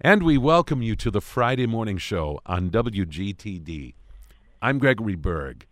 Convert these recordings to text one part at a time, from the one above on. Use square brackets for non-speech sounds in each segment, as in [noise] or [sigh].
And we welcome you to the Friday morning show on WGTD. I'm Gregory Berg.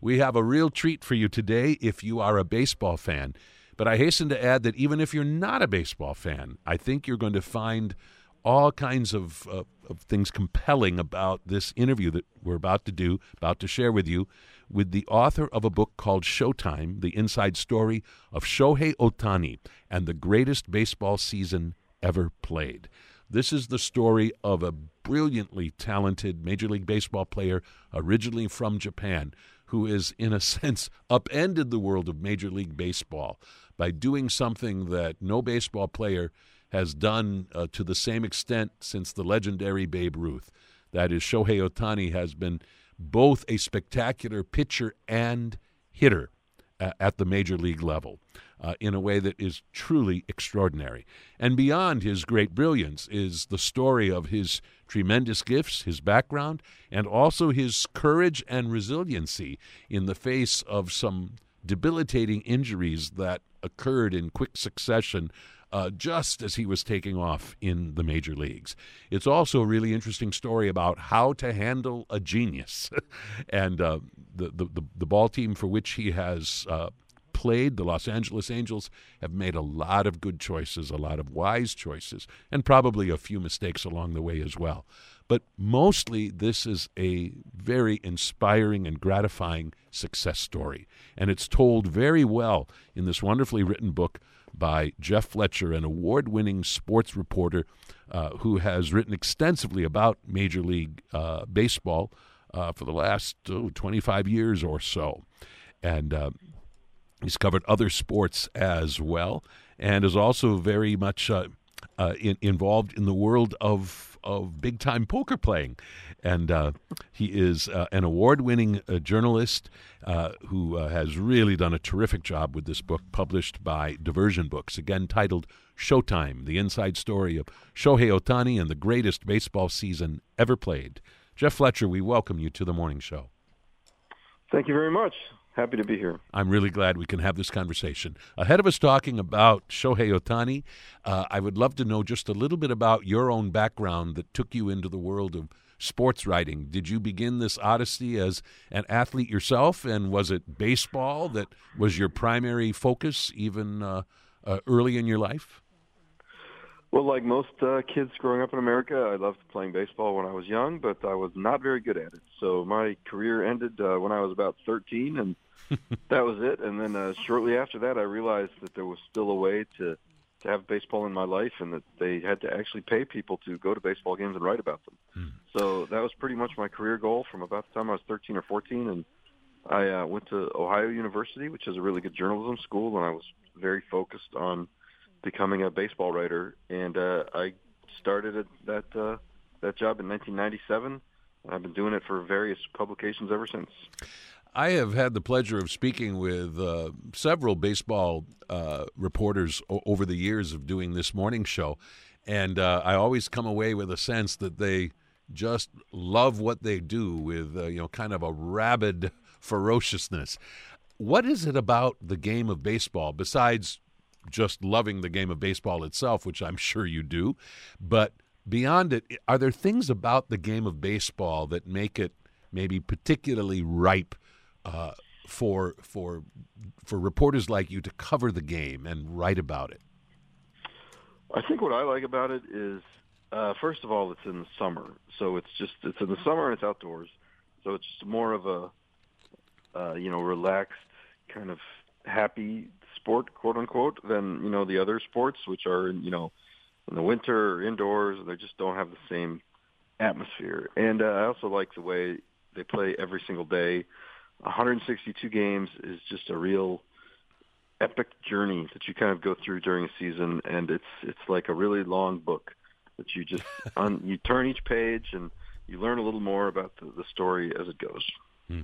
We have a real treat for you today if you are a baseball fan. But I hasten to add that even if you're not a baseball fan, I think you're going to find all kinds of, uh, of things compelling about this interview that we're about to do, about to share with you, with the author of a book called Showtime The Inside Story of Shohei Ohtani and the Greatest Baseball Season Ever Played. This is the story of a brilliantly talented Major League Baseball player, originally from Japan, who is, in a [laughs] sense, upended the world of Major League Baseball by doing something that no baseball player has done uh, to the same extent since the legendary Babe Ruth. That is, Shohei Ohtani has been both a spectacular pitcher and hitter uh, at the major league level uh, in a way that is truly extraordinary. And beyond his great brilliance is the story of his tremendous gifts, his background, and also his courage and resiliency in the face of some debilitating injuries that occurred in quick succession uh, just as he was taking off in the major leagues. It's also a really interesting story about how to handle a genius. [laughs] and uh, the, the, the, ball team for which he has uh, played, the Los Angeles Angels, have made a lot of good choices, a lot of wise choices, and probably a few mistakes along the way as well. But mostly, this is a very inspiring and gratifying success story. And it's told very well in this wonderfully written book by Jeff Fletcher, an award winning sports reporter uh, who has written extensively about Major League uh, Baseball uh, for the last oh, 25 years or so. And uh, He's covered other sports as well, and is also very much uh, uh, in, involved in the world of of big time poker playing. And uh, he is uh, an award winning uh, journalist uh, who has really done a terrific job with this book, published by Diversion Books, again titled Showtime The Inside Story of Shohei Ohtani and the Greatest Baseball Season Ever Played. Jeff Fletcher, we welcome you to the morning show. Thank you very much. Happy to be here. I'm really glad we can have this conversation. Ahead of us talking about Shohei Ohtani, uh, I would love to know just a little bit about your own background that took you into the world of sports writing. Did you begin this odyssey as an athlete yourself, and was it baseball that was your primary focus even uh, uh, early in your life? Well, like most uh, kids growing up in America, I loved playing baseball when I was young, but I was not very good at it. So my career ended uh, when I was about 13, and [laughs] that was it. And then uh, shortly after that, I realized that there was still a way to to have baseball in my life, and that they had to actually pay people to go to baseball games and write about them. Hmm. So that was pretty much my career goal from about the time I was 13 or 14, and I uh, went to Ohio University, which is a really good journalism school, and I was very focused on becoming a baseball writer. And uh, I started at that uh, that job in 1997. and I've been doing it for various publications ever since. I have had the pleasure of speaking with uh, several baseball uh, reporters o- over the years of doing this morning show, and uh, I always come away with a sense that they just love what they do with uh, you know kind of a rabid ferociousness. What is it about the game of baseball besides just loving the game of baseball itself, which I'm sure you do, but beyond it, are there things about the game of baseball that make it maybe particularly ripe uh, for for for reporters like you to cover the game and write about it? I think what I like about it is, uh, first of all, it's in the summer, so it's just it's in the summer and it's outdoors, so it's just more of a uh, you know relaxed kind of happy sport, quote unquote, than you know the other sports, which are you know in the winter or indoors. They just don't have the same atmosphere. And uh, I also like the way they play every single day. 162 games is just a real epic journey that you kind of go through during a season, and it's it's like a really long book that you just [laughs] on you turn each page and you learn a little more about the, the story as it goes. Hmm.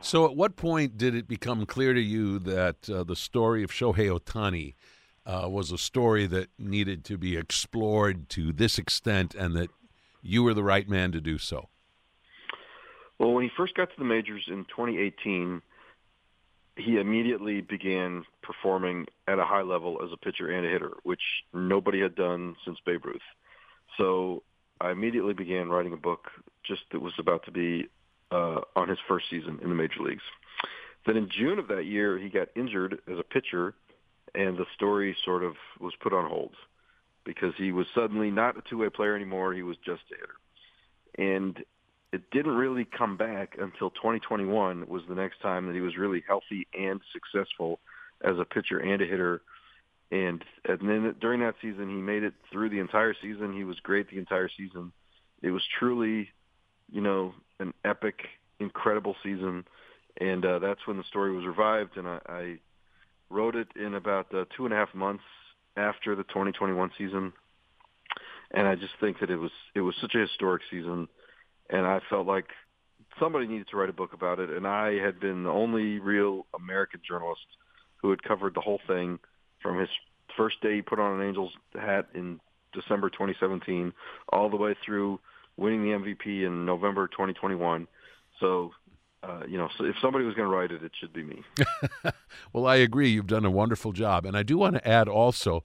So, at what point did it become clear to you that uh, the story of Shohei Ohtani uh, was a story that needed to be explored to this extent, and that you were the right man to do so? Well, when he first got to the majors in 2018, he immediately began performing at a high level as a pitcher and a hitter, which nobody had done since Babe Ruth. So I immediately began writing a book just that was about to be uh, on his first season in the major leagues. Then in June of that year, he got injured as a pitcher, and the story sort of was put on hold because he was suddenly not a two-way player anymore. He was just a hitter. And it didn't really come back until 2021 was the next time that he was really healthy and successful as a pitcher and a hitter. And and then during that season, he made it through the entire season. He was great the entire season. It was truly, you know, an epic, incredible season. And uh, that's when the story was revived. And I, I wrote it in about uh, two and a half months after the 2021 season. And I just think that it was it was such a historic season and I felt like somebody needed to write a book about it. And I had been the only real American journalist who had covered the whole thing from his first day he put on an Angels hat in December 2017 all the way through winning the MVP in November 2021. So, uh, you know, so if somebody was going to write it, it should be me. [laughs] well, I agree. You've done a wonderful job. And I do want to add also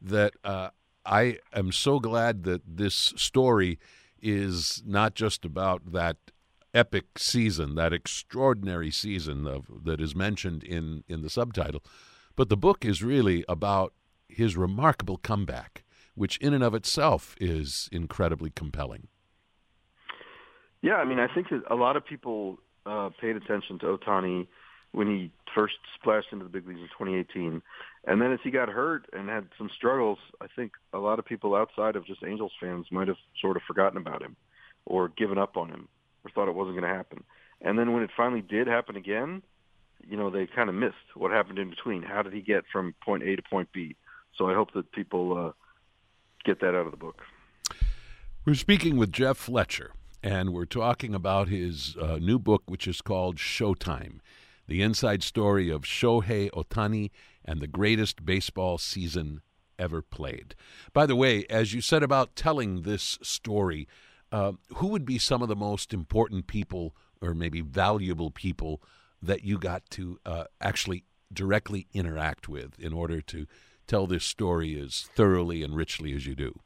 that uh, I am so glad that this story – is not just about that epic season, that extraordinary season of, that is mentioned in, in the subtitle, but the book is really about his remarkable comeback, which in and of itself is incredibly compelling. Yeah, I mean, I think that a lot of people uh, paid attention to Ohtani when he first splashed into the big leagues in 2018. And then as he got hurt and had some struggles, I think a lot of people outside of just Angels fans might have sort of forgotten about him or given up on him or thought it wasn't going to happen. And then when it finally did happen again, you know, they kind of missed what happened in between. How did he get from point A to point B? So I hope that people uh, get that out of the book. We're speaking with Jeff Fletcher, and we're talking about his uh, new book, which is called Showtime the inside story of Shohei Ohtani and the greatest baseball season ever played. By the way, as you said about telling this story, uh, who would be some of the most important people or maybe valuable people that you got to uh, actually directly interact with in order to tell this story as thoroughly and richly as you do?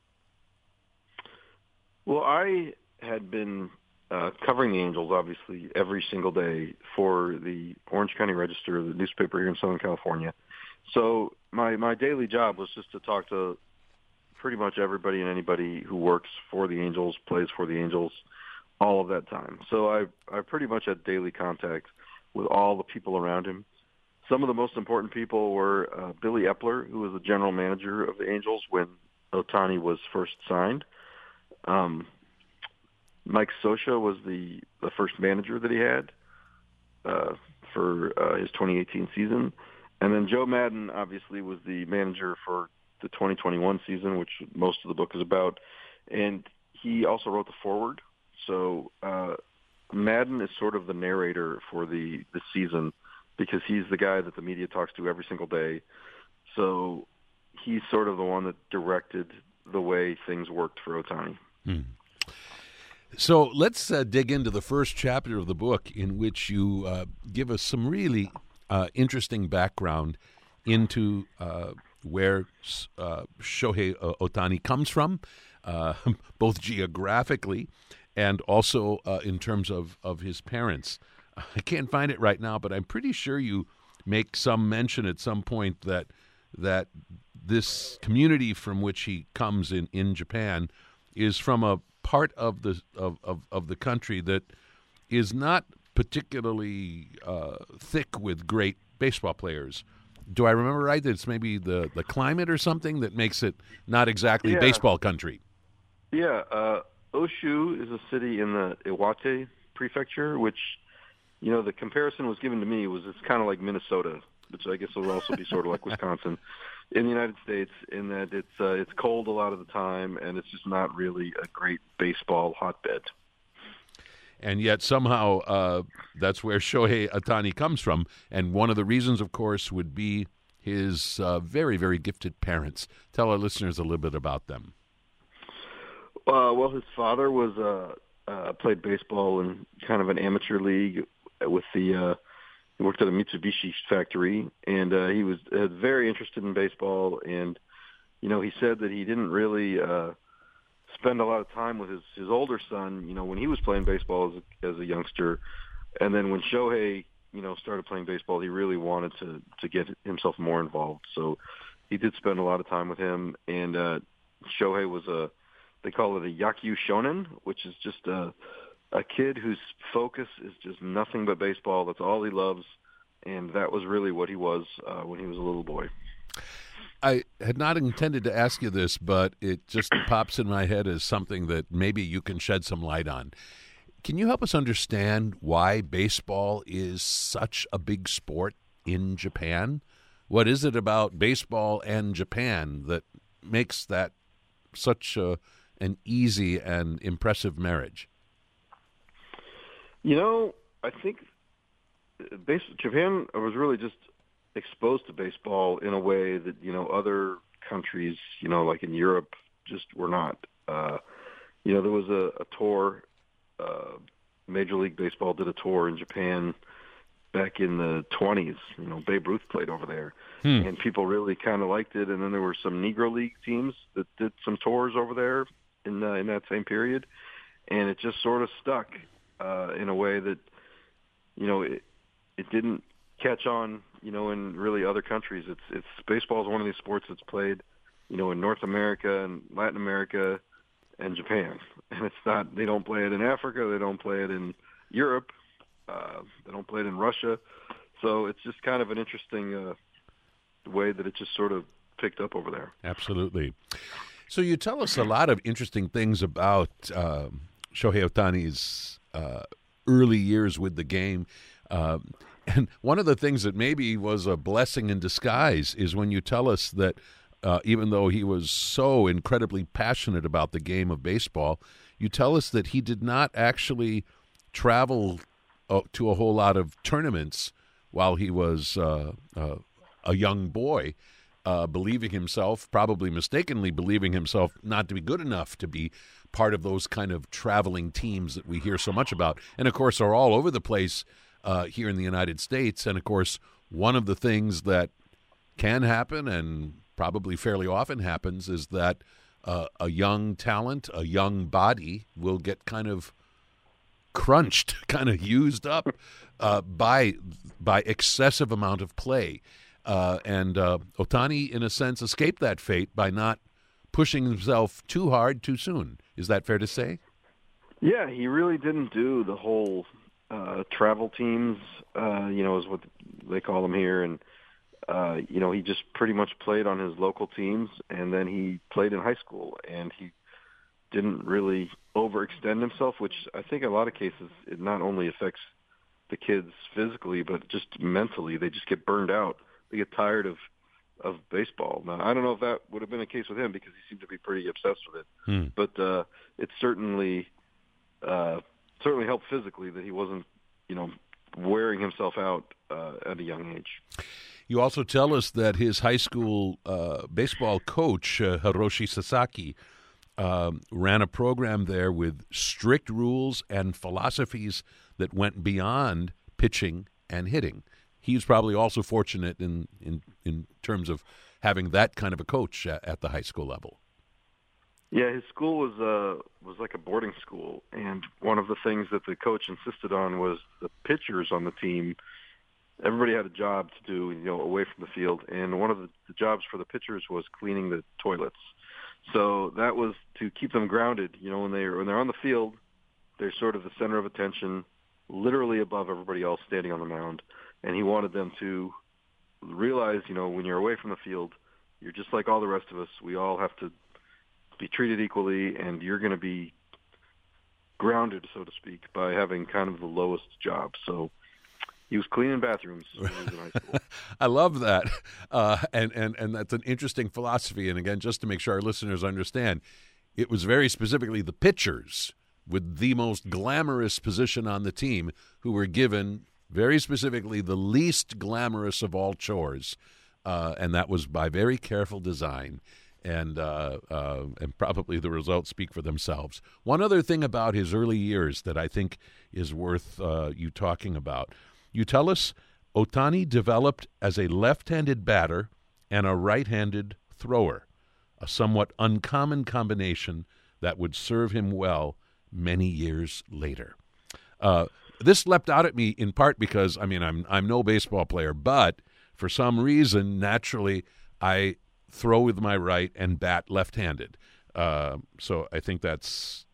Well, I had been uh, covering the Angels, obviously, every single day for the Orange County Register, the newspaper here in Southern California. So my my daily job was just to talk to pretty much everybody and anybody who works for the Angels, plays for the Angels, all of that time. So I I pretty much had daily contact with all the people around him. Some of the most important people were uh, Billy Eppler, who was the general manager of the Angels when Ohtani was first signed. Um, Mike Scioscia was the the first manager that he had uh, for uh, his 2018 season, and then Joe Maddon obviously was the manager for the 2021 season, which most of the book is about, and he also wrote the foreword. So uh, Maddon is sort of the narrator for the the season because he's the guy that the media talks to every single day. So he's sort of the one that directed the way things worked for Ohtani. Hmm. So let's uh, dig into the first chapter of the book, in which you uh, give us some really uh, interesting background into uh, where uh, Shohei uh, Ohtani comes from, [laughs] both geographically and also in terms of, of his parents. I can't find it right now, but I'm pretty sure you make some mention at some point that that this community from which he comes in in Japan is from a part of the of, of, of the country that is not particularly uh, thick with great baseball players. Do I remember right that it's maybe the, the climate or something that makes it not exactly yeah. baseball country? Yeah, uh, Oshu is a city in the Iwate prefecture, which you know the comparison was given to me was it's kind of like Minnesota, which I guess will also be sort of like [laughs] Wisconsin in the United States in that it's uh, it's cold a lot of the time and it's just not really a great baseball hotbed. And yet somehow uh, that's where [laughs] Shohei Ohtani comes from, and one of the reasons, of course, would be his uh, very very gifted parents. Tell our listeners a little bit about them. Uh, well, his father was uh, uh, played baseball in kind of an amateur league with the uh, he worked at a Mitsubishi factory, and uh, he was uh, very interested in baseball. And you know, he said that he didn't really uh, spend a lot of time with his his older son. You know, when he was playing baseball as a, as a youngster, and then when Shohei, you know, started playing baseball, he really wanted to to get himself more involved. So he did spend a lot of time with him, and uh, Shohei was a they call it a Yakyu Shonen, which is just a a kid whose focus is just nothing but baseball. That's all he loves, and that was really what he was uh, when he was a little boy. I had not intended to ask you this, but it just [coughs] pops in my head as something that maybe you can shed some light on. Can you help us understand why baseball is such a big sport in Japan? What is it about baseball and Japan that makes that such a, an easy and impressive marriage? You know, I think base, Japan was really just exposed to baseball in a way that you know other countries, you know, like in Europe, just were not. Uh, you know, there was a, a tour. Uh, Major League Baseball did a tour in Japan back in the 20s. You know, Babe Ruth played over there, hmm. and people really kind of liked it. And then there were some Negro League teams that did some tours over there in uh, in that same period, and it just sort of stuck uh, in a way that you know it it didn't catch on you know in really other countries. It's it's baseball is one of these sports that's played you know in North America and Latin America and Japan, [laughs] and it's not they don't play it in Africa, they don't play it in Europe, uh, they don't play it in Russia, so it's just kind of an interesting uh, way that it just sort of picked up over there. Absolutely. So you tell us a lot of interesting things about uh, Shohei Ohtani's uh, early years with the game. Uh, and one of the things that maybe was a blessing in disguise is when you tell us that uh, even though he was so incredibly passionate about the game of baseball, you tell us that he did not actually travel uh, to a whole lot of tournaments while he was uh, uh, a young boy. Uh, believing himself, probably mistakenly believing himself not to be good enough to be part of those kind of traveling teams that we hear so much about, and of course are all over the place uh, here in the United States. And of course, one of the things that can happen and probably fairly often happens is that uh, a young talent, a young body, will get kind of crunched, [laughs] kind of used up uh, by by excessive amount of play. Uh, and uh, Ohtani, in a sense, escaped that fate by not pushing himself too hard too soon. Is that fair to say? Yeah, he really didn't do the whole uh, travel teams. Uh, you know, is what they call them here, and uh, you know, he just pretty much played on his local teams, and then he played in high school, and he didn't really overextend himself, which I think in a lot of cases it not only affects the kids physically, but just mentally. They just get burned out. They get tired of of baseball. Now, I don't know if that would have been the case with him because he seemed to be pretty obsessed with it. Hmm. But uh, it certainly uh, certainly helped physically that he wasn't, you know, wearing himself out uh, at a young age. You also tell us that his high school uh, baseball coach, uh, Hiroshi Sasaki, um, ran a program there with strict rules and philosophies that went beyond pitching and hitting he's probably also fortunate in in in terms of having that kind of a coach at, at the high school level. Yeah, his school was uh was like a boarding school, and one of the things that the coach insisted on was the pitchers on the team. Everybody had a job to do, you know, away from the field, and one of the, the jobs for the pitchers was cleaning the toilets. So that was to keep them grounded. You know, when they when they're on the field, they're sort of the center of attention, literally above everybody else standing on the mound and he wanted them to realize, you know, when you're away from the field, you're just like all the rest of us. We all have to be treated equally, and you're going to be grounded, so to speak, by having kind of the lowest job. So he was cleaning bathrooms. [laughs] I love that, uh, and and and that's an interesting philosophy. And again, just to make sure our listeners understand, it was very specifically the pitchers with the most glamorous position on the team who were given very specifically the least glamorous of all chores, uh, and that was by very careful design. And uh, uh, and probably the results speak for themselves. One other thing about his early years that I think is worth uh, you talking about. You tell us Ohtani developed as a left-handed batter and a right-handed thrower, a somewhat uncommon combination that would serve him well many years later. Uh, this leapt out at me in part because I mean I'm I'm no baseball player, but for some reason naturally I throw with my right and bat left-handed. Uh, so I think that's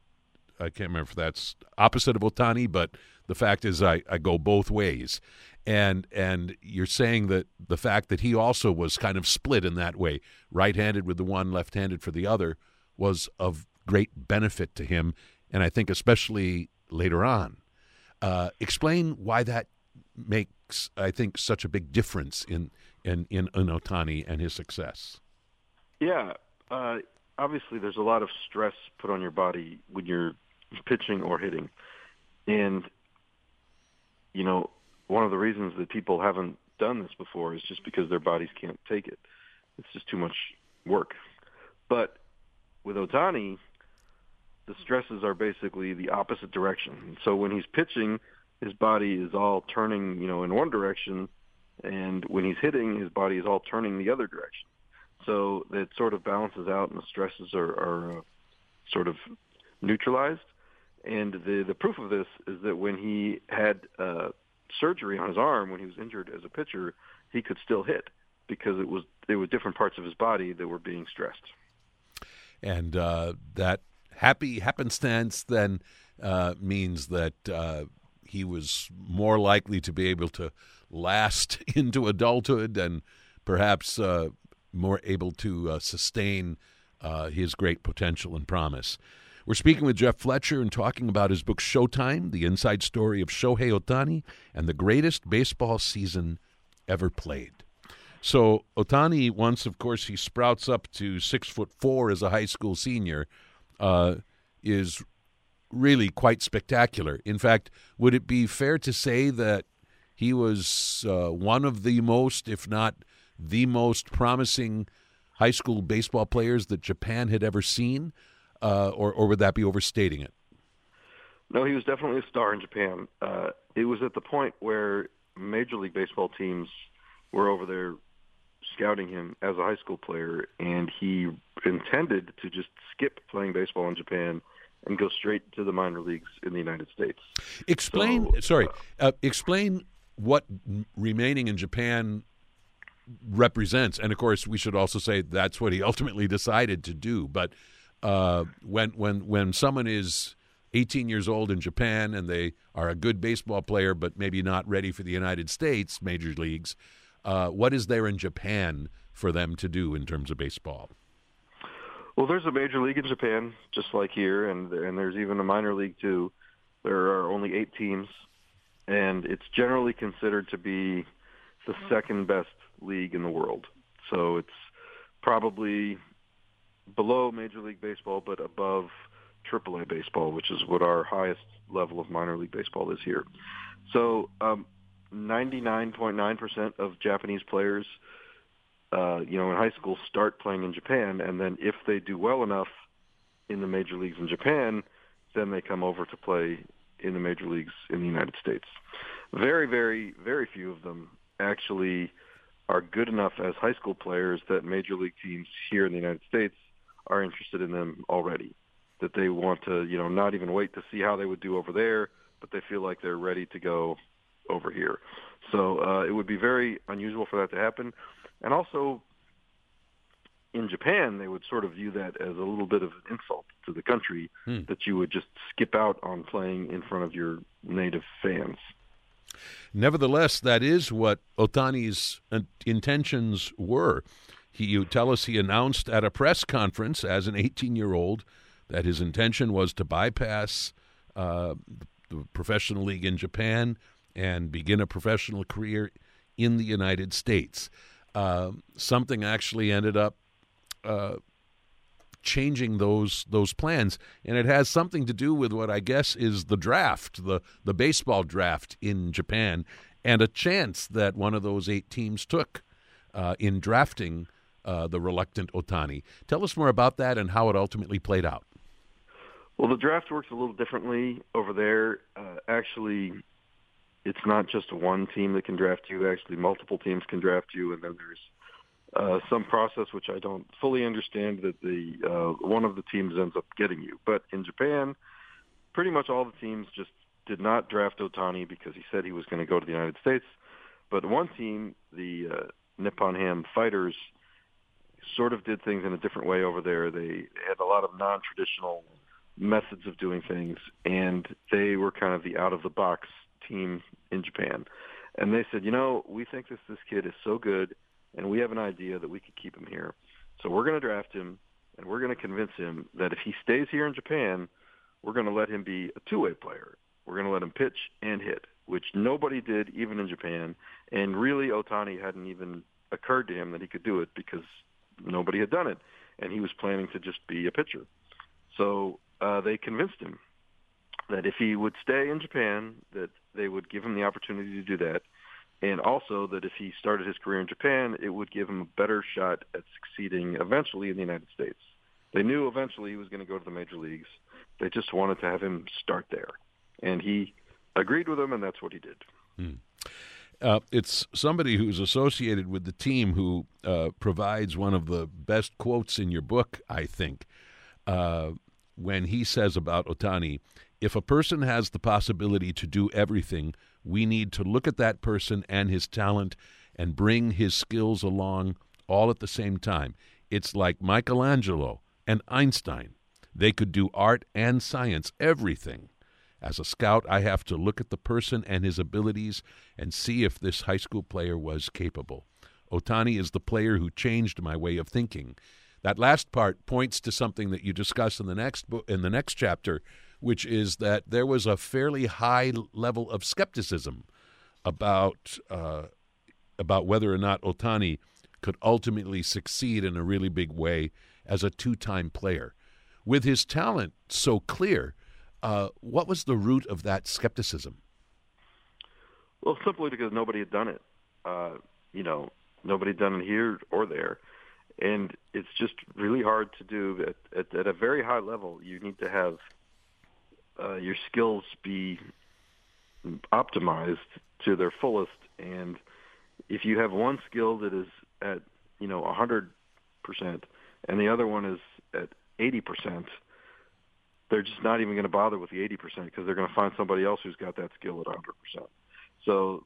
I can't remember if that's opposite of Ohtani, but the fact is I, I go both ways. And and you're saying that the fact that he also was kind of split in that way, right-handed with the one, left-handed for the other, was of great benefit to him, and I think especially later on. Uh, explain why that makes I think such a big difference in in in, in Ohtani and his success. Yeah, uh, obviously there's a lot of stress put on your body when you're pitching or hitting, and you know one of the reasons that people haven't done this before is just because their bodies can't take it. It's just too much work. But with Ohtani, the stresses are basically the opposite direction. So when he's pitching, his body is all turning, you know, in one direction, and when he's hitting, his body is all turning the other direction. So it sort of balances out, and the stresses are, are uh, sort of neutralized. And the the proof of this is that when he had uh, surgery on his arm, when he was injured as a pitcher, he could still hit because it was there were different parts of his body that were being stressed. And uh, that happy happenstance then uh, means that uh, he was more likely to be able to last [laughs] into adulthood and perhaps uh, more able to uh, sustain uh, his great potential and promise. We're speaking with Jeff Fletcher and talking about his book Showtime, the inside story of Shohei Ohtani and the greatest baseball season ever played. So Ohtani, once of course he sprouts up to six foot four as a high school senior, uh, is really quite spectacular. In fact, would it be fair to say that he was uh, one of the most, if not the most promising high school baseball players that Japan had ever seen? Uh, or, or would that be overstating it? No, he was definitely a star in Japan. Uh, it was at the point where Major League Baseball teams were over there scouting him as a high school player, and he intended to just skip playing baseball in Japan and go straight to the minor leagues in the United States. Explain, so, sorry, uh, uh, explain what remaining in Japan represents, and of course, we should also say that's what he [laughs] ultimately decided to do. But uh, when when when someone is 18 years old in Japan and they are a good baseball player, but maybe not ready for the United States major leagues, uh, what is there in Japan for them to do in terms of baseball? Well, there's a major league in Japan, just like here, and and there's even a minor league too. There are only eight teams, and it's generally considered to be the second best league in the world. So it's probably below Major League Baseball, but above AAA baseball, which is what our highest level of minor league baseball is here. So um, 99.9% of Japanese players uh, you know, in high school start playing in Japan, and then if they do well enough in the major leagues in Japan, then they come over to play in the major leagues in the United States. Very, very, very few of them actually are good enough as high school players that major league teams here in the United States are interested in them already. That they want to, you know, not even wait to see how they would do over there, but they feel like they're ready to go over here. So uh, it would be very unusual for that to happen. And also, in Japan, they would sort of view that as a little bit of an insult to the country hmm. that you would just skip out on playing in front of your native fans. Nevertheless, that is what Ohtani's intentions were. He, you tell us he announced at a press conference as an 18 year old that his intention was to bypass uh, the professional league in Japan and begin a professional career in the United States. Uh, something actually ended up uh, changing those those plans, and it has something to do with what I guess is the draft, the the baseball draft in Japan, and a chance that one of those eight teams took uh, in drafting uh, the reluctant Ohtani. Tell us more about that and how it ultimately played out. Well, the draft works a little differently over there. Uh, actually, it's not just one team that can draft you. Actually, multiple teams can draft you, and then there's uh, some process which I don't fully understand that the uh, one of the teams ends up getting you. But in Japan, pretty much all the teams just did not draft Ohtani because he said he was going to go to the United States. But one team, the uh, Nippon Ham Fighters, sort of did things in a different way over there. They had a lot of non-traditional methods of doing things, and they were kind of the out-of-the-box team in Japan. And they said, you know, we think this this kid is so good, and we have an idea that we could keep him here. So we're going to draft him, and we're going to convince him that if he stays here in Japan, we're going to let him be a two-way player. We're going to let him pitch and hit, which nobody did even in Japan. And really, Ohtani hadn't even occurred to him that he could do it because nobody had done it, and he was planning to just be a pitcher. So uh, they convinced him that if he would stay in Japan, that they would give him the opportunity to do that, and also that if he started his career in Japan, it would give him a better shot at succeeding eventually in the United States. They knew eventually he was going to go to the major leagues. They just wanted to have him start there, and he agreed with them, and that's what he did. Hmm. Uh, it's somebody who's associated with the team who uh, provides one of the best quotes in your book, I think, uh, when he says about Ohtani if a person has the possibility to do everything, we need to look at that person and his talent and bring his skills along all at the same time. It's like Michelangelo and Einstein. They could do art and science, everything. As a scout, I have to look at the person and his abilities and see if this high school player was capable. Ohtani is the player who changed my way of thinking. That last part points to something that you discuss in the next book, in the next chapter, which is that there was a fairly high level of skepticism about uh, about whether or not Ohtani could ultimately succeed in a really big way as a two-time player. With his talent so clear, uh, what was the root of that skepticism? Well, simply because nobody had done it. Uh, you know, nobody had done it here or there, and it's just really hard to do at, at, at a very high level. You need to have uh, your skills be optimized to their fullest. And if you have one skill that is at you know hundred percent, and the other one is at eighty percent, they're just not even going to bother with the eighty percent because they're going to find somebody else who's got that skill at hundred percent. So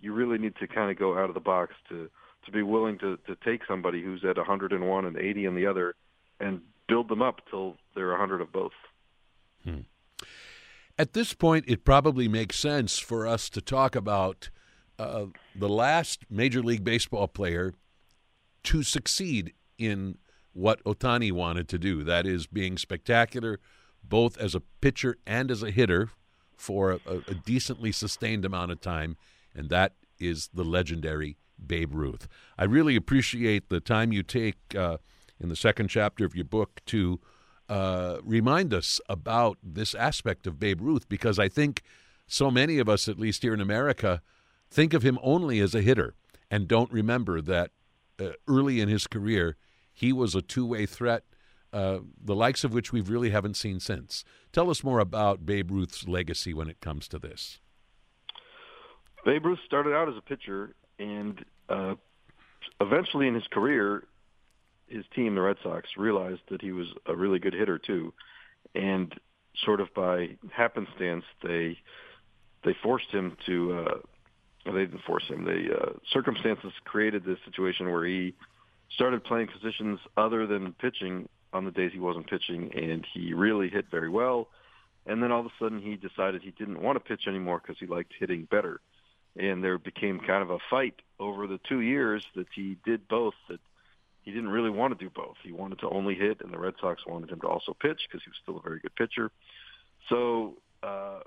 you really need to kind of go out of the box to to be willing to to take somebody who's at 101 and 80 in the other and build them up till they're 100 of both. Hmm. At this point, it probably makes sense for us to talk about uh, the last Major League Baseball player to succeed in what Ohtani wanted to do. That is, being spectacular both as a pitcher and as a hitter for a, a decently sustained amount of time, and that is the legendary Babe Ruth. I really appreciate the time you take uh, in the second chapter of your book to uh, remind us about this aspect of Babe Ruth because I think so many of us, at least here in America, think of him only as a hitter and don't remember that uh, early in his career he was a two way threat, uh, the likes of which we really haven't seen since. Tell us more about Babe Ruth's legacy when it comes to this. Babe Ruth started out as a pitcher and uh, eventually in his career his team, the Red Sox, realized that he was a really good hitter too, and sort of by happenstance, they they forced him to. Uh, they didn't force him. The uh, circumstances created this situation where he started playing positions other than pitching on the days he wasn't pitching, and he really hit very well. And then all of a sudden, he decided he didn't want to pitch anymore because he liked hitting better. And there became kind of a fight over the two years that he did both. That he didn't really want to do both. He wanted to only hit, and the Red Sox wanted him to also pitch because he was still a very good pitcher. So, uh,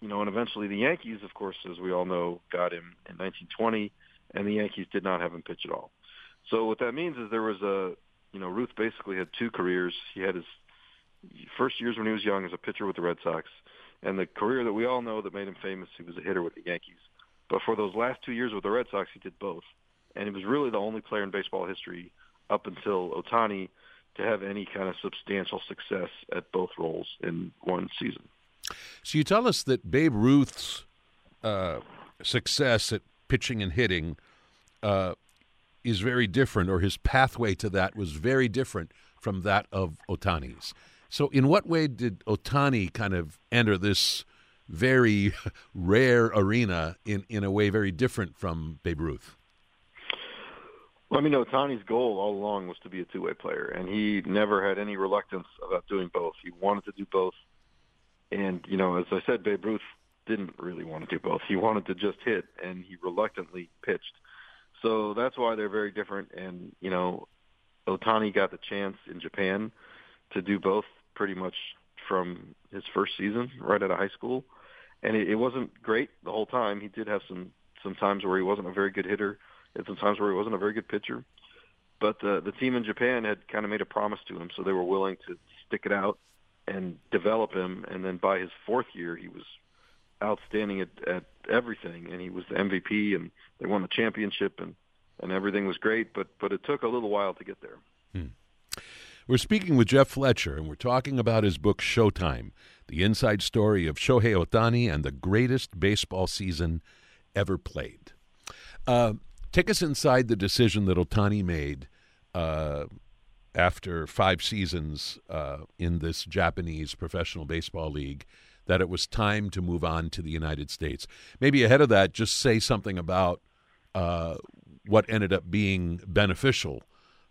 you know, and eventually the Yankees, of course, as we all know, got him in 1920, and the Yankees did not have him pitch at all. So what that means is there was a, you know, Ruth basically had two careers. He had his first years when he was young as a pitcher with the Red Sox, and the career that we all know that made him famous, he was a hitter with the Yankees. But for those last two years with the Red Sox, he did both and he was really the only player in baseball history up until Ohtani to have any kind of substantial success at both roles in one season. So you tell us that Babe Ruth's uh, success at pitching and hitting uh, is very different, or his pathway to that was very different from that of Ohtani's. So, in what way did Ohtani kind of enter this very [laughs] rare arena in, in a way very different from Babe Ruth? Well, I mean, Ohtani's goal all along was to be a two-way player, and he never had any reluctance about doing both. He wanted to do both, and you know, as I said, Babe Ruth didn't really want to do both. He wanted to just hit, and he reluctantly pitched. So that's why they're very different. And you know, Ohtani got the chance in Japan to do both pretty much from his first season, right out of high school, and it, it wasn't great the whole time. He did have some some times where he wasn't a very good hitter at some times where he wasn't a very good pitcher. But the the team in Japan had kind of made a promise to him, so they were willing to stick it out and develop him. And then by his fourth year, he was outstanding at, at everything, and he was the MVP, and they won the championship, and and everything was great. But but it took a little while to get there. Hmm. We're speaking with Jeff Fletcher, and we're talking about his book Showtime: The Inside Story of Shohei Ohtani and the Greatest Baseball Season Ever Played. Uh, Take us inside the decision that Ohtani made uh, after five seasons uh, in this Japanese professional baseball league that it was time to move on to the United States. Maybe ahead of that, just say something about uh, what ended up being beneficial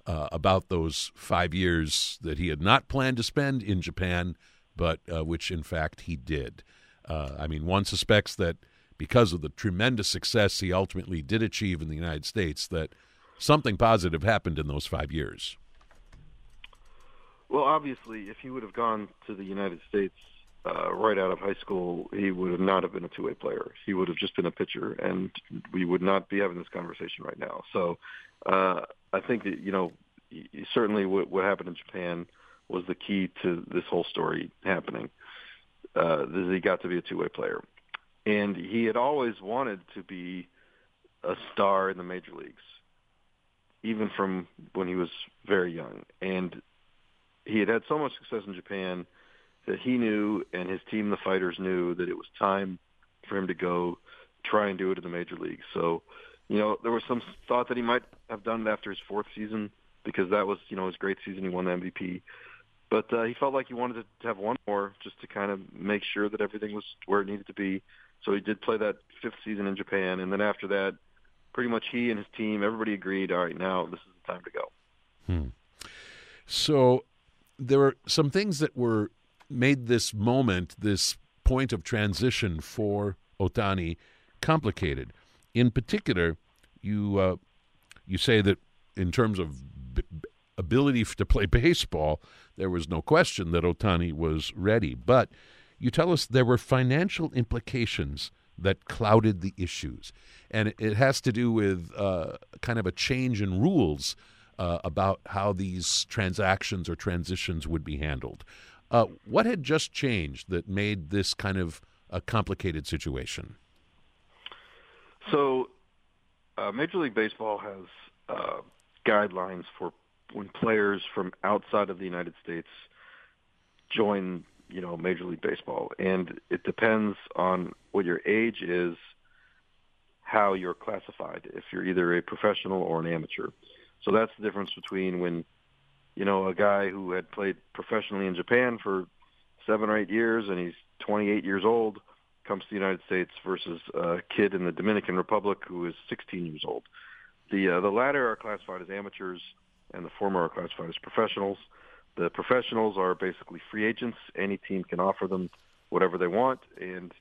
uh, about those five years that he had not planned to spend in Japan, but uh, which in fact he did. Uh, I mean, one suspects that because of the tremendous success he ultimately did achieve in the United States, that something positive happened in those five years. Well, obviously, if he would have gone to the United States uh, right out of high school, he would have not have been a two-way player. He would have just been a pitcher, and we would not be having this conversation right now. So, uh, I think that you know, certainly what, what happened in Japan was the key to this whole story happening. Uh, he got to be a two-way player and he had always wanted to be a star in the major leagues, even from when he was very young. And he had had so much success in Japan that he knew, and his team, the Fighters, knew that it was time for him to go try and do it in the major leagues. So, you know, there was some thought that he might have done it after his fourth season because that was, you know, his great season. He won the MVP. But uh, he felt like he wanted to have one more just to kind of make sure that everything was where it needed to be so he did play that fifth season in Japan, and then after that, pretty much he and his team, everybody agreed, all right, now this is the time to go. Hmm. So there were some things that were made this moment, this point of transition for Ohtani, complicated. In particular, you uh, you say that in terms of b- ability to play [laughs] baseball, there was no question that Ohtani was ready, but you tell us there were financial implications that clouded the issues. And it has to do with uh, kind of a change in rules uh, about how these transactions or transitions would be handled. Uh, what had just changed that made this kind of a complicated situation? So, uh, Major League Baseball has uh, guidelines for when players from outside of the United States join you know Major League Baseball, and it depends on what your age is, how you're classified. If you're either a professional or an amateur, so that's the difference between when you know a guy who had played professionally in Japan for seven or eight years and he's 28 years old comes to the United States versus a kid in the Dominican Republic who is 16 years old. The uh, the latter are classified as amateurs, and the former are classified as professionals. The professionals are basically free agents. Any team can offer them whatever they want. And,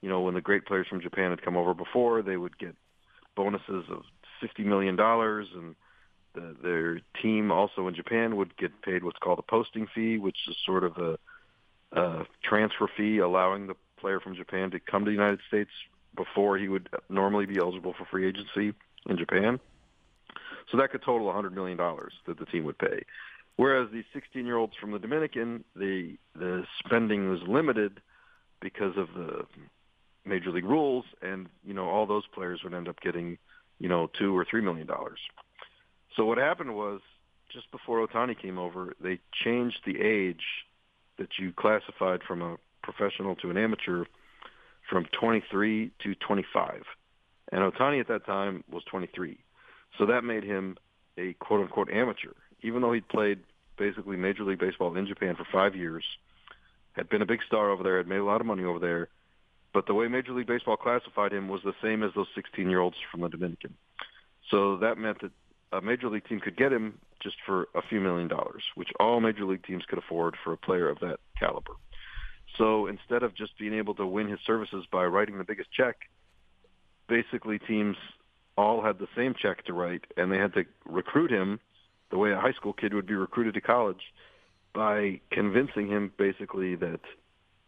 you know, when the great players from Japan had come over before, they would get bonuses of $50 million. And the, their team also in Japan would get paid what's called a posting fee, which is sort of a, a transfer fee allowing the player from Japan to come to the United States before he would normally be eligible for free agency in Japan. So that could total $100 million that the team would pay. Whereas the 16-year-olds from the Dominican, the the spending was limited because of the major league rules, and you know all those players would end up getting you know two or three million dollars. So what happened was just before Ohtani came over, they changed the age that you classified from a professional to an amateur from 23 to 25, and Ohtani at that time was 23. So that made him a quote unquote amateur, even though he'd played basically Major League Baseball in Japan for five years, had been a big star over there, had made a lot of money over there. But the way Major League Baseball classified him was the same as those 16 year olds from the Dominican. So that meant that a major league team could get him just for a few million dollars, which all major league teams could afford for a player of that caliber. So instead of just being able to win his services by writing the biggest check, basically teams all had the same check to write, and they had to recruit him the way a high school kid would be recruited to college by convincing him basically that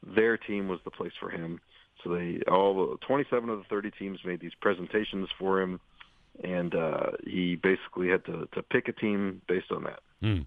their team was the place for him. So they all 27 of the 30 teams made these presentations for him, and uh, he basically had to, to pick a team based on that. Mm.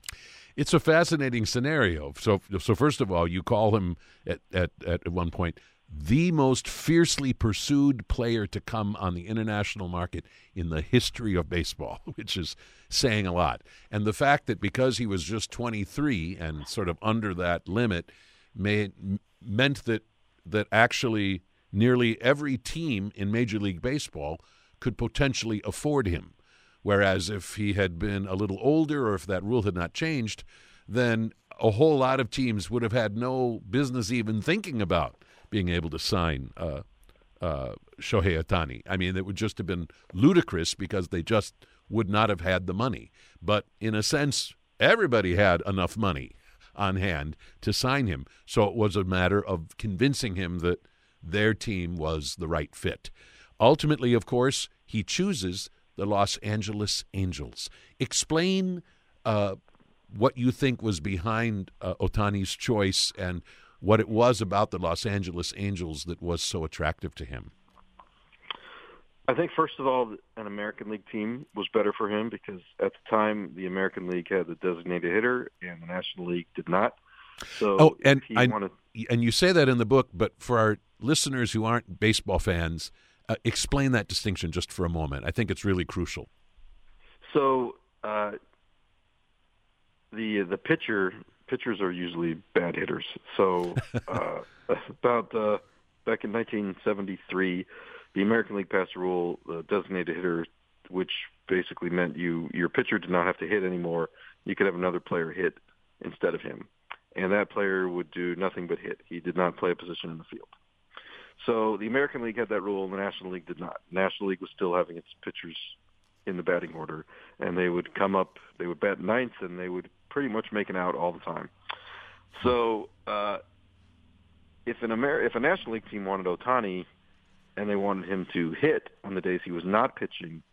It's a fascinating scenario. So, so first of all, you call him at, at, at one point the most fiercely pursued player to come on the international market in the history of baseball, [laughs] which is saying a lot. And the fact that because he was just 23 and sort of under that limit made, meant that that actually nearly every team in Major League Baseball could potentially afford him. Whereas if he had been a little older or if that rule had not changed, then a whole lot of teams would have had no business even thinking about being able to sign uh, uh, Shohei Ohtani. I mean, it would just have been ludicrous because they just would not have had the money. But in a sense, everybody had enough money on hand to sign him. So it was a matter of convincing him that their team was the right fit. Ultimately, of course, he chooses the Los Angeles Angels. Explain uh, what you think was behind uh, Ohtani's choice and what it was about the Los Angeles Angels that was so attractive to him. I think first of all, an American League team was better for him because at the time the American League had the designated hitter and the National League did not. So oh, and I, wanted... and you say that in the book, but for our listeners who aren't baseball fans, uh, explain that distinction just for a moment. I think it's really crucial. So uh, the the pitcher pitchers are usually bad hitters. So [laughs] uh, [laughs] about uh, back in 1973, the American League passed a rule, the designated hitter, which basically meant you your pitcher did not have to hit anymore. You could have another player hit instead of him, and that player would do nothing but hit. He did not play a position in the field. So the American League had that rule, and the National League did not. The National League was still having its pitchers in the batting order, and they would come up, they would bat ninth, and they would pretty much make an out all the time. So uh, if an Amer- if a National League team wanted Ohtani, and they wanted him to hit on the days he was not pitching,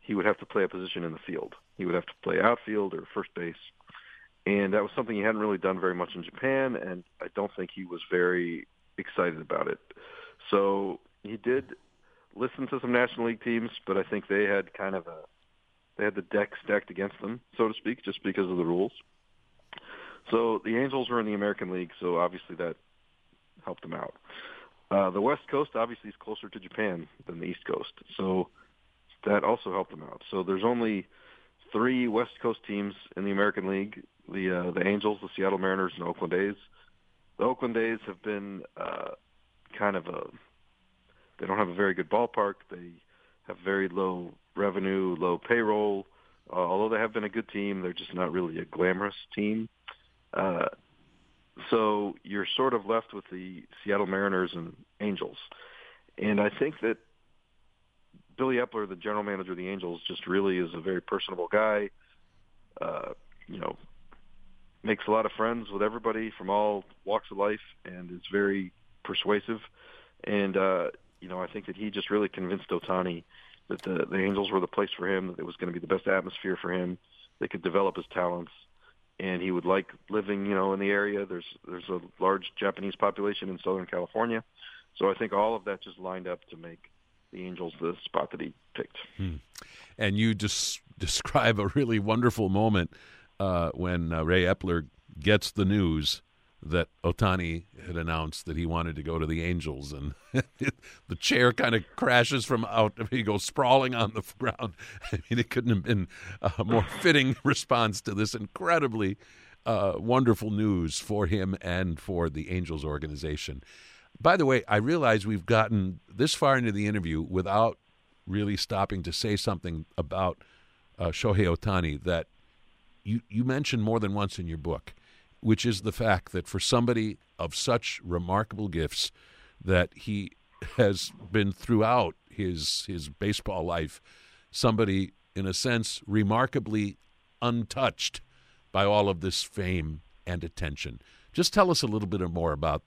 he would have to play a position in the field. He would have to play outfield or first base. And that was something he hadn't really done very much in Japan, and I don't think he was very excited about it. So he did listen to some National League teams, but I think they had kind of a they had the deck stacked against them, so to speak, just because of the rules. So the Angels were in the American League, so obviously that helped them out. Uh, the West Coast obviously is closer to Japan than the East Coast, so that also helped them out. So there's only three West Coast teams in the American League: the uh, the Angels, the Seattle Mariners, and Oakland A's. The Oakland A's have been uh, kind of a they don't have a very good ballpark. They have very low revenue, low payroll. Uh, although they have been a good team, they're just not really a glamorous team. Uh, so you're sort of left with the Seattle Mariners and Angels. And I think that Billy Eppler, the general manager of the Angels, just really is a very personable guy. Uh, you know, makes a lot of friends with everybody from all walks of life, and is very persuasive. And uh, you know, I think that he just really convinced Ohtani that the the Angels were the place for him. That it was going to be the best atmosphere for him. They could develop his talents, and he would like living, you know, in the area. There's there's a large Japanese population in Southern California, so I think all of that just lined up to make the Angels the spot that he picked. Hmm. And you just describe a really wonderful moment uh, when uh, Ray Eppler gets the news that Ohtani had announced that he wanted to go to the Angels, and [laughs] the chair kind of crashes from out. He goes sprawling on the ground. [laughs] I mean, it couldn't have been a more [sighs] fitting response to this incredibly uh, wonderful news for him and for the Angels organization. By the way, I realize we've gotten this far into the interview without really stopping to say something about uh, Shohei Ohtani that you you mentioned more than once in your book, which is the fact that for somebody of such remarkable gifts, that he has been throughout his his baseball life, somebody in a sense remarkably untouched by all of this fame and attention. Just tell us a little bit more about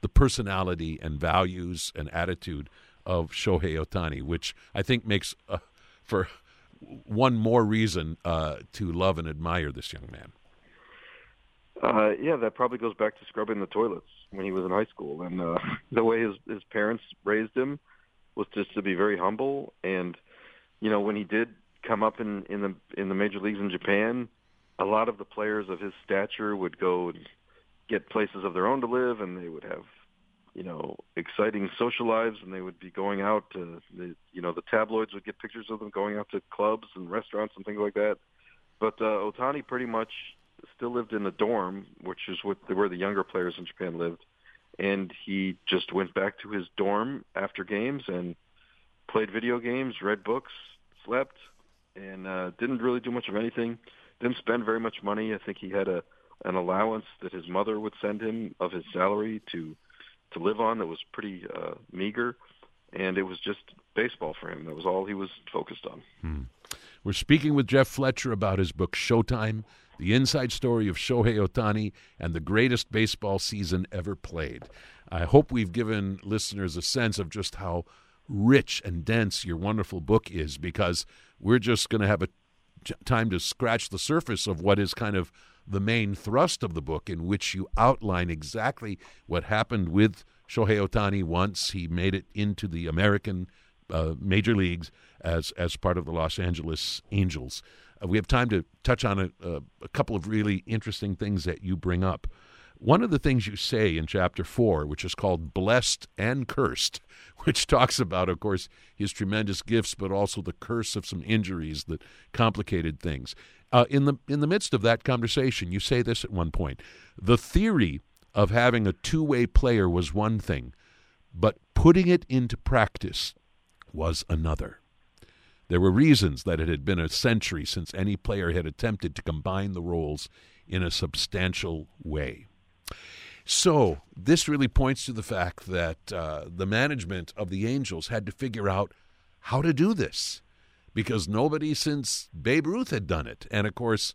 the personality and values and attitude of Shohei Ohtani, which I think makes uh, for one more reason uh, to love and admire this young man. Uh, yeah, that probably goes back to scrubbing the toilets when he was in high school, and uh, [laughs] the way his his parents raised him was just to be very humble. And you know, when he did come up in in the in the major leagues in Japan, a lot of the players of his stature would go and get places of their own to live, and they would have you know exciting social lives, and they would be going out to the you know the tabloids would get pictures of them going out to clubs and restaurants and things like that. But uh, Ohtani pretty much still lived in a dorm, which is what where the younger players in Japan lived, and he just went back to his dorm after games and played video games, read books, slept, and uh, didn't really do much of anything. Didn't spend very much money. I think he had a an allowance that his mother would send him of his salary to to live on that was pretty uh, meager, and it was just baseball for him. That was all he was focused on. Hmm. We're speaking with Jeff Fletcher about his book Showtime: The Inside Story of Shohei Ohtani and the Greatest Baseball Season Ever Played. I hope we've given listeners a sense of just how rich and dense your wonderful book is, because we're just going to have a time to scratch the surface of what is kind of the main thrust of the book, in which you outline exactly what happened with Shohei Ohtani once he made it into the American uh, major leagues as as part of the Los Angeles Angels. Uh, we have time to touch on a, a, a couple of really interesting things that you bring up. One of the things you say in chapter four, which is called Blessed and Cursed, [laughs] which talks about, of course, his tremendous gifts, but also the curse of some injuries that complicated things. Uh, in the in the midst of that conversation, you say this at one point: the theory of having a two-way player was one thing, but putting it into practice was another. There were reasons that it had been a century since any player had attempted to combine the roles in a substantial way. So, this really points to the fact that uh, the management of the Angels had to figure out how to do this because nobody since Babe Ruth had done it. And of course,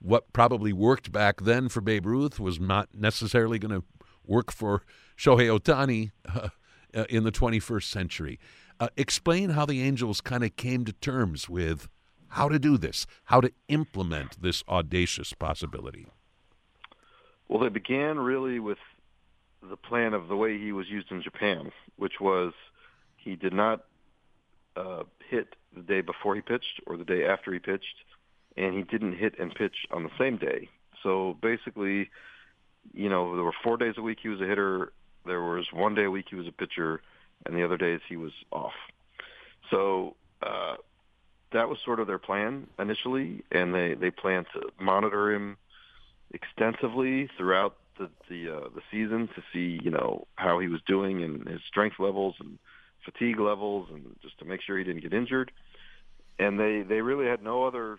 what probably worked back then for Babe Ruth was not necessarily going to work for Shohei Ohtani uh, uh, in the 21st century. Uh, explain how the Angels kind of came to terms with how to do this, how to implement this audacious possibility. Well, they began really with the plan of the way he was used in Japan, which was he did not uh, hit the day before he pitched or the day after he pitched, and he didn't hit and pitch on the same day. So basically, you know, there were four days a week he was a hitter. There was one day a week he was a pitcher, and the other days he was off. So uh, that was sort of their plan initially, and they they planned to monitor him extensively throughout the the uh, the season to see you know how he was doing and his strength levels and fatigue levels and just to make sure he didn't get injured. And they they really had no other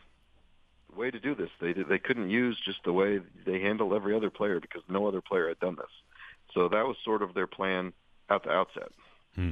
way to do this. They they couldn't use just the way they handle every other player because no other player had done this. So that was sort of their plan at the outset. Hmm.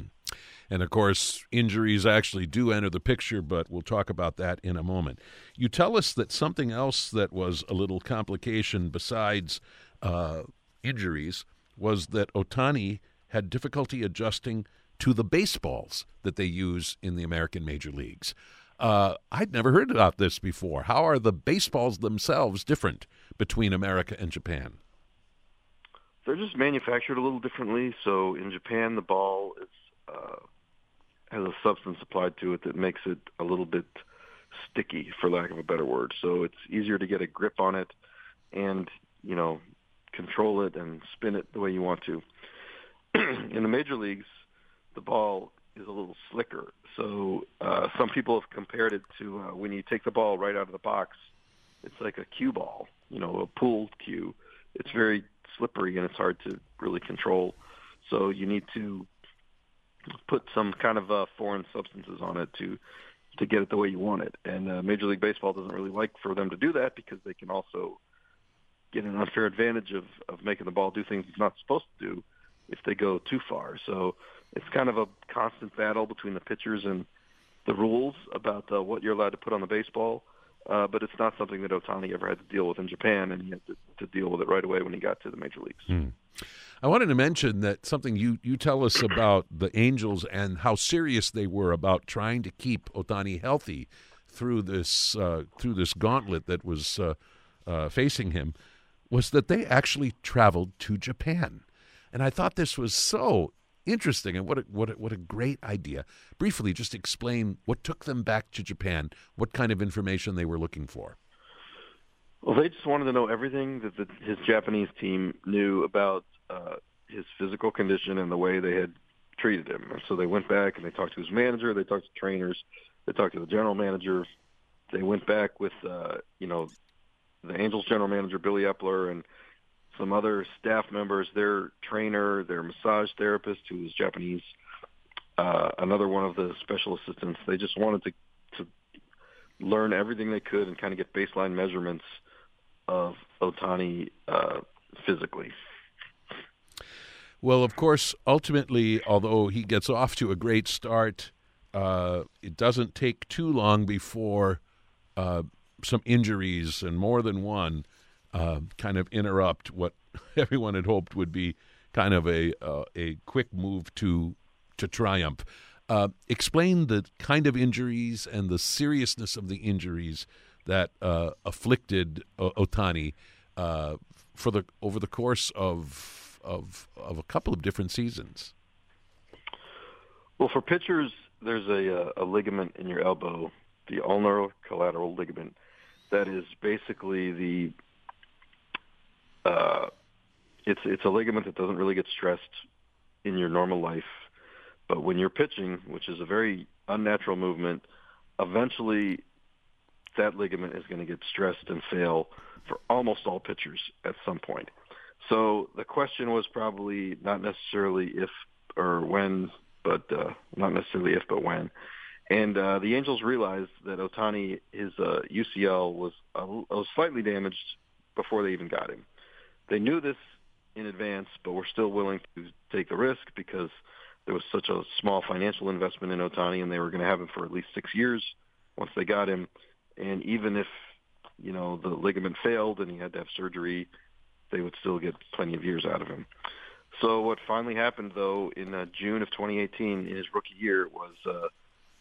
And of course, injuries actually do enter the picture, but we'll talk about that in a moment. You tell us that something else that was a little complication besides uh, injuries was that Ohtani had difficulty adjusting to the baseballs that they use in the American major leagues. Uh, I'd never heard about this before. How are the baseballs themselves different between America and Japan? They're just manufactured a little differently. So in Japan, the ball is uh, has a substance applied to it that makes it a little bit sticky, for lack of a better word. So it's easier to get a grip on it, and you know, control it and spin it the way you want to. [clears throat] in the major leagues, the ball is a little slicker. So uh, some people have compared it to uh, when you take the ball right out of the box, it's like a cue ball, you know, a pooled cue. It's very slippery and it's hard to really control. So you need to put some kind of uh, foreign substances on it to to get it the way you want it. And uh, Major League Baseball doesn't really like for them to do that because they can also get an unfair advantage of of making the ball do things it's not supposed to do if they go too far. So it's kind of a constant battle between the pitchers and the rules about uh, what you're allowed to put on the baseball. Uh, but it's not something that Ohtani ever had to deal with in Japan, and he had to, to deal with it right away when he got to the major leagues. Hmm. I wanted to mention that something you, you tell us about the Angels and how serious they were about trying to keep Ohtani healthy through this uh, through this gauntlet that was uh, uh facing him was that they actually traveled to Japan. And I thought this was so interesting and what a, what a, what a great idea. Briefly, just explain what took them back to Japan, what kind of information they were looking for. Well, they just wanted to know everything that the, his Japanese team knew about uh, his physical condition and the way they had treated him. And so they went back and they talked to his manager, they talked to trainers, they talked to the general manager. They went back with, uh, you know, the Angels general manager Billy Eppler and some other staff members, their trainer, their massage therapist, who was Japanese, uh, another one of the special assistants. They just wanted to to learn everything they could and kind of get baseline measurements of Ohtani uh, physically. Well, of course, ultimately, although he gets off to a great start, uh, it doesn't take too long before uh, some injuries and more than one uh, kind of interrupt what [laughs] everyone had hoped would be kind of a uh, a quick move to to triumph. Uh, explain the kind of injuries and the seriousness of the injuries that uh, afflicted Ohtani uh, for the over the course of of of a couple of different seasons. Well, for pitchers, there's a, a ligament in your elbow, the ulnar collateral ligament, that is basically the uh, it's it's a ligament that doesn't really get stressed in your normal life, but when you're pitching, which is a very unnatural movement, eventually that ligament is going to get stressed and fail for almost all pitchers at some point. So the question was probably not necessarily if or when, but uh, not necessarily if but when. And uh, the Angels realized that Ohtani, his uh, UCL was uh, was slightly damaged before they even got him. They knew this in advance, but were still willing to take the risk because there was such a small financial investment in Ohtani, and they were going to have him for at least six years once they got him. And even if you know the ligament failed and he had to have surgery, they would still get plenty of years out of him. So what finally happened though in uh, June of 2018 in his rookie year was uh,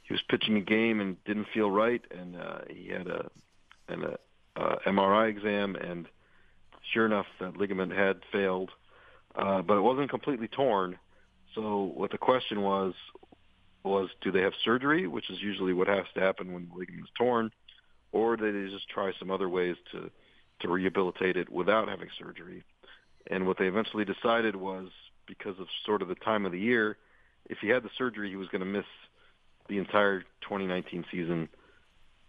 he was pitching a game and didn't feel right, and uh, he had a an a, uh, MRI exam, and sure enough, that ligament had failed, uh, but it wasn't completely torn. So what the question was was, do they have surgery, which is usually what has to happen when the ligament is torn, or do they just try some other ways to to rehabilitate it without having surgery? And what they eventually decided was because of sort of the time of the year, if he had the surgery, he was going to miss the entire 2019 season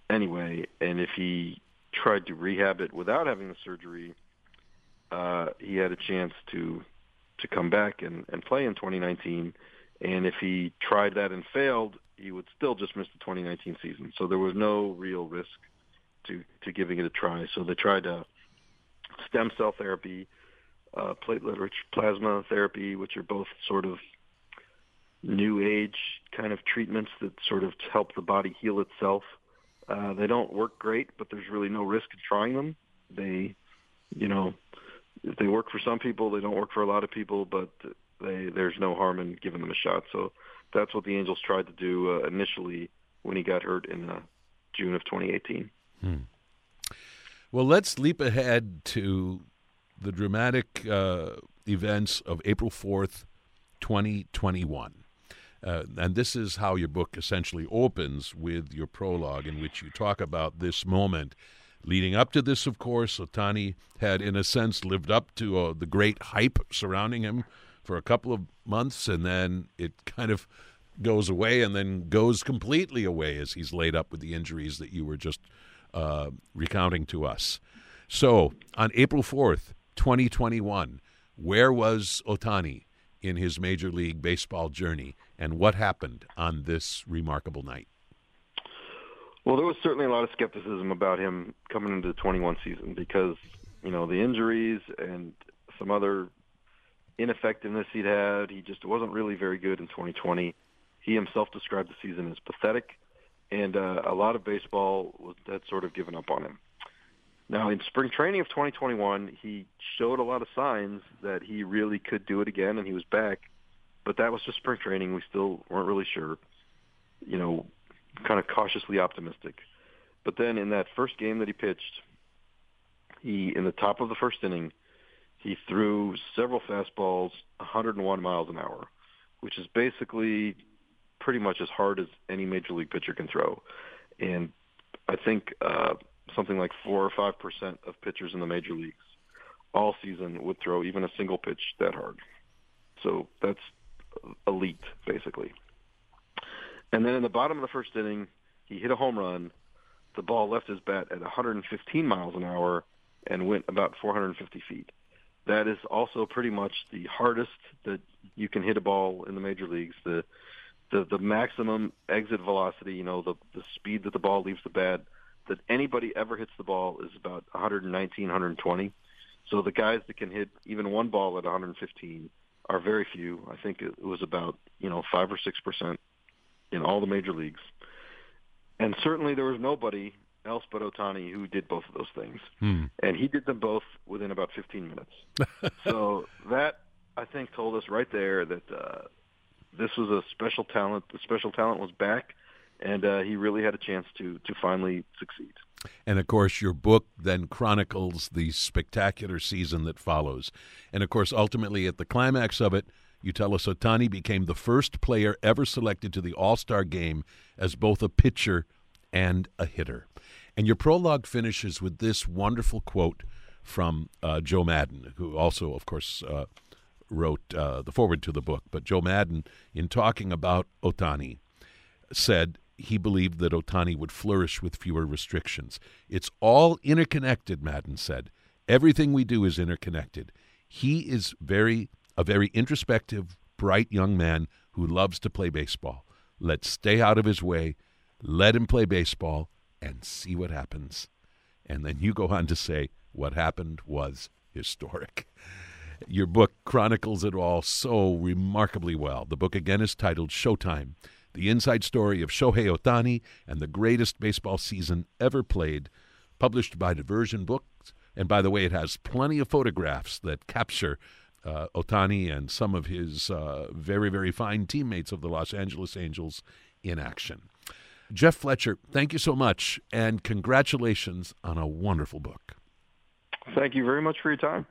anyway. And if he tried to rehab it without having the surgery, uh, he had a chance to to come back and, and play in 2019. And if he tried that and failed, he would still just miss the 2019 season. So there was no real risk to to giving it a try. So they tried uh, stem cell therapy, uh, platelet-rich plasma therapy, which are both sort of new age kind of treatments that sort of help the body heal itself. Uh, they don't work great, but there's really no risk in trying them. They, you know, they work for some people. They don't work for a lot of people, but they, there's no harm in giving them a shot. So that's what the Angels tried to do uh, initially when he got hurt in uh, June of 2018. Hmm. Well, let's leap ahead to the dramatic uh, events of April 4th, 2021. Uh, and this is how your book essentially opens with your prologue, in which you talk about this moment. Leading up to this, of course, Ohtani had, in a sense, lived up to uh, the great hype surrounding him for a couple of months, and then it kind of goes away and then goes completely away as he's laid up with the injuries that you were just uh, recounting to us. So, on April 4th, 2021, where was Ohtani in his Major League Baseball journey? and what happened on this remarkable night? Well, there was certainly a lot of skepticism about him coming into the 21 season because you know the injuries and some other ineffectiveness he'd had. He just wasn't really very good in 2020. He himself described the season as pathetic, and uh, a lot of baseball was, had sort of given up on him. Now, in spring training of 2021, he showed a lot of signs that he really could do it again, and he was back. But that was just spring training. We still weren't really sure. You know, kind of cautiously optimistic. But then in that first game that he pitched, he in the top of the first inning, he threw several fastballs 101 miles an hour, which is basically pretty much as hard as any major league pitcher can throw. And I think uh, something like four or five percent of pitchers in the major leagues all season would throw even a single pitch that hard. So that's elite, basically. And then in the bottom of the first inning, he hit a home run. The ball left his bat at 115 miles an hour and went about 450 feet. That is also pretty much the hardest that you can hit a ball in the major leagues. The the, the maximum exit velocity, you know, the the speed that the ball leaves the bat that anybody ever hits the ball is about 119, 120. So the guys that can hit even one ball at 115 are very few. I think it was about you know five or six percent in all the major leagues. And certainly there was nobody else but Ohtani who did both of those things. Hmm. And he did them both within about 15 minutes. [laughs] so that, I think, told us right there that uh, this was a special talent. The special talent was back, and uh, he really had a chance to, to finally succeed. And of course, your book then chronicles the spectacular season that follows. And of course, ultimately, at the climax of it, us Ohtani became the first player ever selected to the All Star game as both a pitcher and a hitter. And your prologue finishes with this wonderful quote from uh, Joe Maddon, who also, of course, uh, wrote uh, the forward to the book. But Joe Maddon, in talking about Ohtani, said he believed that Ohtani would flourish with fewer restrictions. It's all interconnected, Maddon said. Everything we do is interconnected. He is very a very introspective, bright young man who loves to play baseball. Let's stay out of his way, let him play baseball, and see what happens. And then you go on to say, what happened was historic. Your book chronicles it all so remarkably well. The book again is titled Showtime The Inside Story of Shohei Ohtani and the Greatest Baseball Season Ever Played, published by Diversion Books. And by the way, it has plenty of photographs that capture uh, Ohtani and some of his uh, very, very fine teammates of the Los Angeles Angels in action. Jeff Fletcher, thank you so much, and congratulations on a wonderful book. Thank you very much for your time.